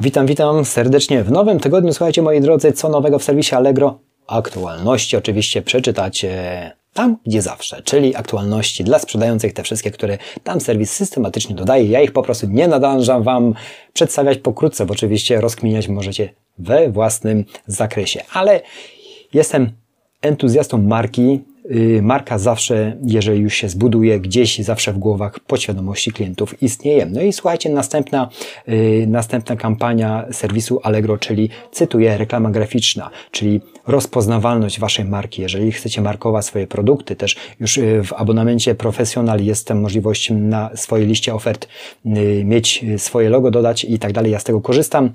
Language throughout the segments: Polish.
Witam, witam serdecznie w nowym tygodniu. Słuchajcie, moi drodzy, co nowego w serwisie Allegro? Aktualności oczywiście przeczytacie tam, gdzie zawsze, czyli aktualności dla sprzedających, te wszystkie, które tam serwis systematycznie dodaje. Ja ich po prostu nie nadążam Wam przedstawiać pokrótce, bo oczywiście rozkminiać możecie we własnym zakresie. Ale jestem entuzjastą marki, marka zawsze, jeżeli już się zbuduje, gdzieś zawsze w głowach podświadomości klientów istnieje. No i słuchajcie, następna, y, następna kampania serwisu Allegro, czyli cytuję, reklama graficzna, czyli rozpoznawalność Waszej marki. Jeżeli chcecie markować swoje produkty, też już y, w abonamencie Professional jest możliwość na swojej liście ofert mieć swoje logo, dodać i tak dalej. Ja z tego korzystam.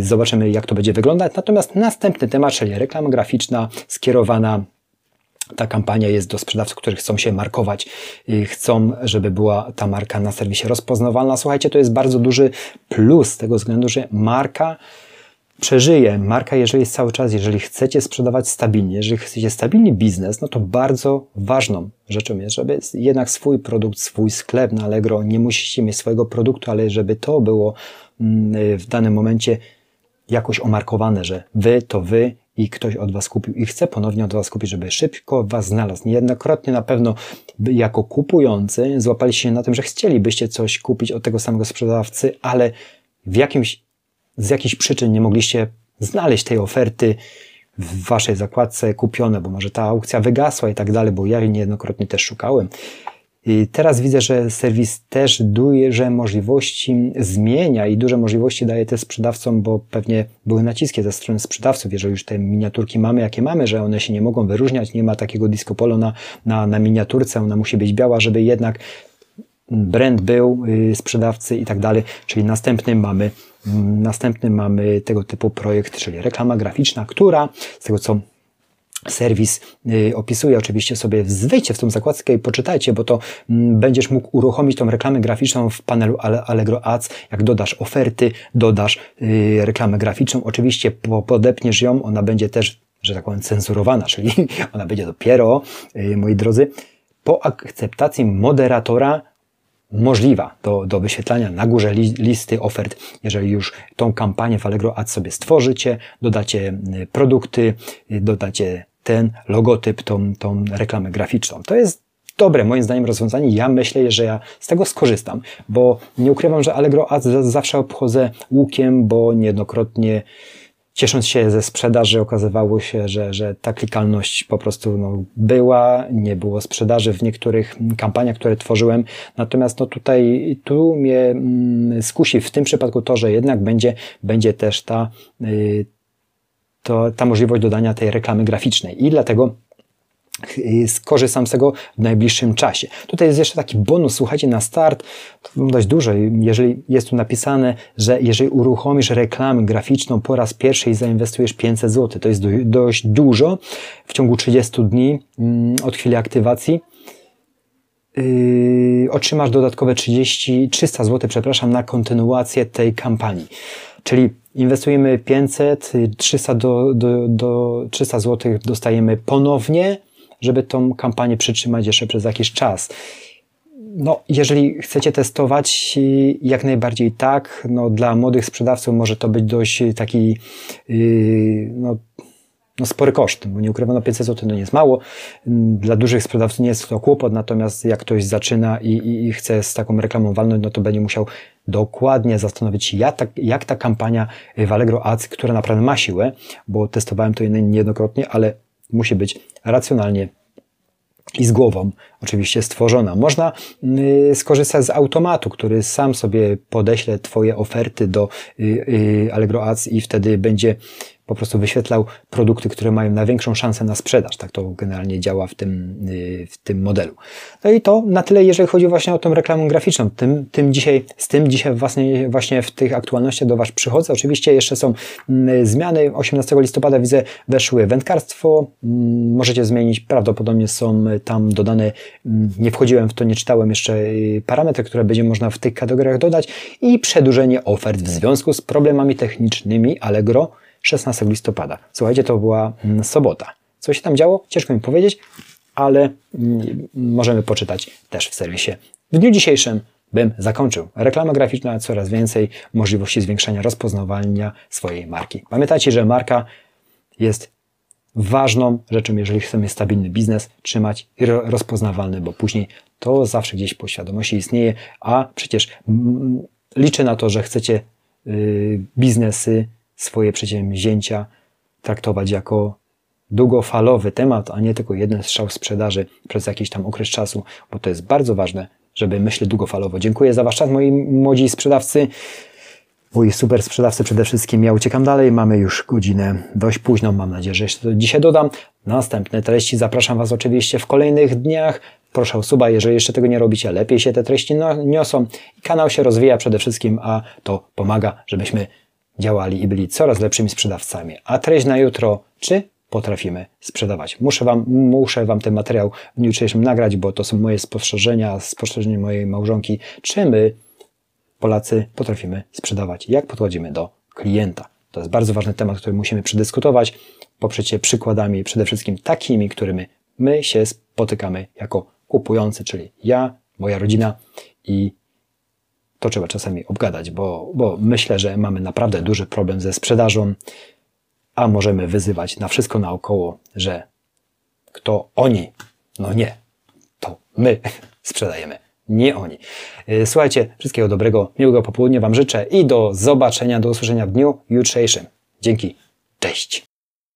Zobaczymy, jak to będzie wyglądać. Natomiast następny temat, czyli reklama graficzna skierowana ta kampania jest do sprzedawców, którzy chcą się markować chcą, żeby była ta marka na serwisie rozpoznawalna. Słuchajcie, to jest bardzo duży plus z tego względu, że marka przeżyje. Marka, jeżeli jest cały czas, jeżeli chcecie sprzedawać stabilnie, jeżeli chcecie stabilny biznes, no to bardzo ważną rzeczą jest, żeby jednak swój produkt, swój sklep na Allegro, nie musicie mieć swojego produktu, ale żeby to było mm, w danym momencie jakoś omarkowane, że wy to wy i ktoś od Was kupił i chce ponownie od Was kupić, żeby szybko Was znalazł. Niejednokrotnie na pewno jako kupujący złapaliście się na tym, że chcielibyście coś kupić od tego samego sprzedawcy, ale w jakimś, z jakichś przyczyn nie mogliście znaleźć tej oferty w Waszej zakładce kupione, bo może ta aukcja wygasła i tak dalej, bo ja niejednokrotnie też szukałem. Teraz widzę, że serwis też duże możliwości zmienia i duże możliwości daje też sprzedawcom, bo pewnie były naciski ze strony sprzedawców, jeżeli już te miniaturki mamy, jakie mamy, że one się nie mogą wyróżniać, nie ma takiego disco polo na, na, na miniaturce, ona musi być biała, żeby jednak brand był y, sprzedawcy i tak dalej, czyli następny mamy następny mamy tego typu projekt, czyli reklama graficzna, która z tego co serwis y, opisuje oczywiście sobie, wejdźcie w tą zakładkę i poczytajcie, bo to mm, będziesz mógł uruchomić tą reklamę graficzną w panelu Allegro Ads, jak dodasz oferty, dodasz y, reklamę graficzną, oczywiście podepniesz ją, ona będzie też, że tak powiem, cenzurowana, czyli ona będzie dopiero, y, moi drodzy, po akceptacji moderatora możliwa do, do wyświetlania na górze li, listy ofert. Jeżeli już tą kampanię w Allegro Ads sobie stworzycie, dodacie produkty, dodacie ten logotyp, tą, tą reklamę graficzną. To jest dobre, moim zdaniem, rozwiązanie. Ja myślę, że ja z tego skorzystam, bo nie ukrywam, że Allegro Ads zawsze obchodzę łukiem, bo niejednokrotnie ciesząc się ze sprzedaży, okazywało się, że, że ta klikalność po prostu no, była, nie było sprzedaży w niektórych kampaniach, które tworzyłem. Natomiast no, tutaj tu mnie mm, skusi w tym przypadku to, że jednak będzie, będzie też ta, y, to, ta możliwość dodania tej reklamy graficznej. I dlatego skorzystam z tego w najbliższym czasie. Tutaj jest jeszcze taki bonus, słuchajcie, na start, to dość dużo, jeżeli jest tu napisane, że jeżeli uruchomisz reklamę graficzną po raz pierwszy i zainwestujesz 500 zł, to jest dość dużo w ciągu 30 dni mm, od chwili aktywacji, yy, otrzymasz dodatkowe 30, 300 zł, przepraszam, na kontynuację tej kampanii. Czyli inwestujemy 500, 300 do, do, do 300 zł dostajemy ponownie, żeby tą kampanię przytrzymać jeszcze przez jakiś czas. No, jeżeli chcecie testować, jak najbardziej tak. No, dla młodych sprzedawców może to być dość taki, yy, no, no spory koszt, bo nie ukrywam, no 500 zł to nie jest mało. Dla dużych sprzedawców nie jest to kłopot, natomiast jak ktoś zaczyna i, i, i chce z taką reklamą walnąć, no to będzie musiał dokładnie zastanowić się, jak ta, jak ta kampania w Allegro Ads, która naprawdę ma siłę, bo testowałem to niejednokrotnie, ale musi być racjonalnie i z głową oczywiście stworzona. Można y, skorzystać z automatu, który sam sobie podeśle Twoje oferty do y, y, Allegro Ads i wtedy będzie po prostu wyświetlał produkty, które mają największą szansę na sprzedaż. Tak to generalnie działa w tym, y, w tym modelu. No i to na tyle, jeżeli chodzi właśnie o tą reklamę graficzną. Tym, tym dzisiaj, z tym dzisiaj właśnie, właśnie w tych aktualnościach do Was przychodzę. Oczywiście jeszcze są mm, zmiany. 18 listopada widzę weszły wędkarstwo. Mm, możecie zmienić, prawdopodobnie są tam dodane, mm, nie wchodziłem w to, nie czytałem jeszcze y, parametry, które będzie można w tych kategoriach dodać i przedłużenie ofert w związku z problemami technicznymi Allegro 16 listopada. Słuchajcie, to była mm, sobota. Co się tam działo? Ciężko mi powiedzieć, ale mm, możemy poczytać też w serwisie. W dniu dzisiejszym bym zakończył. Reklama graficzna, coraz więcej możliwości zwiększania rozpoznawalnia swojej marki. Pamiętajcie, że marka jest ważną rzeczą, jeżeli chcemy stabilny biznes trzymać i rozpoznawalny, bo później to zawsze gdzieś po świadomości istnieje, a przecież mm, liczę na to, że chcecie y, biznesy, swoje przedsięwzięcia traktować jako długofalowy temat, a nie tylko jeden strzał sprzedaży przez jakiś tam okres czasu, bo to jest bardzo ważne, żeby myśleć długofalowo. Dziękuję za Wasz czas, moi młodzi sprzedawcy. Mój super sprzedawcy przede wszystkim. Ja uciekam dalej. Mamy już godzinę dość późną. Mam nadzieję, że jeszcze to dzisiaj dodam. Następne treści zapraszam Was oczywiście w kolejnych dniach. Proszę o suba, jeżeli jeszcze tego nie robicie, lepiej się te treści no, niosą. Kanał się rozwija przede wszystkim, a to pomaga, żebyśmy działali i byli coraz lepszymi sprzedawcami. A treść na jutro, czy potrafimy sprzedawać. Muszę Wam, muszę wam ten materiał w dniu jutrzejszym nagrać, bo to są moje spostrzeżenia, spostrzeżenia mojej małżonki, czy my, Polacy, potrafimy sprzedawać, jak podchodzimy do klienta. To jest bardzo ważny temat, który musimy przedyskutować, poprzecie przykładami, przede wszystkim takimi, którymi my się spotykamy jako kupujący, czyli ja, moja rodzina i to trzeba czasami obgadać, bo, bo myślę, że mamy naprawdę duży problem ze sprzedażą, a możemy wyzywać na wszystko naokoło, że kto oni, no nie, to my sprzedajemy, nie oni. Y, słuchajcie, wszystkiego dobrego, miłego popołudnia Wam życzę i do zobaczenia, do usłyszenia w dniu jutrzejszym. Dzięki, cześć.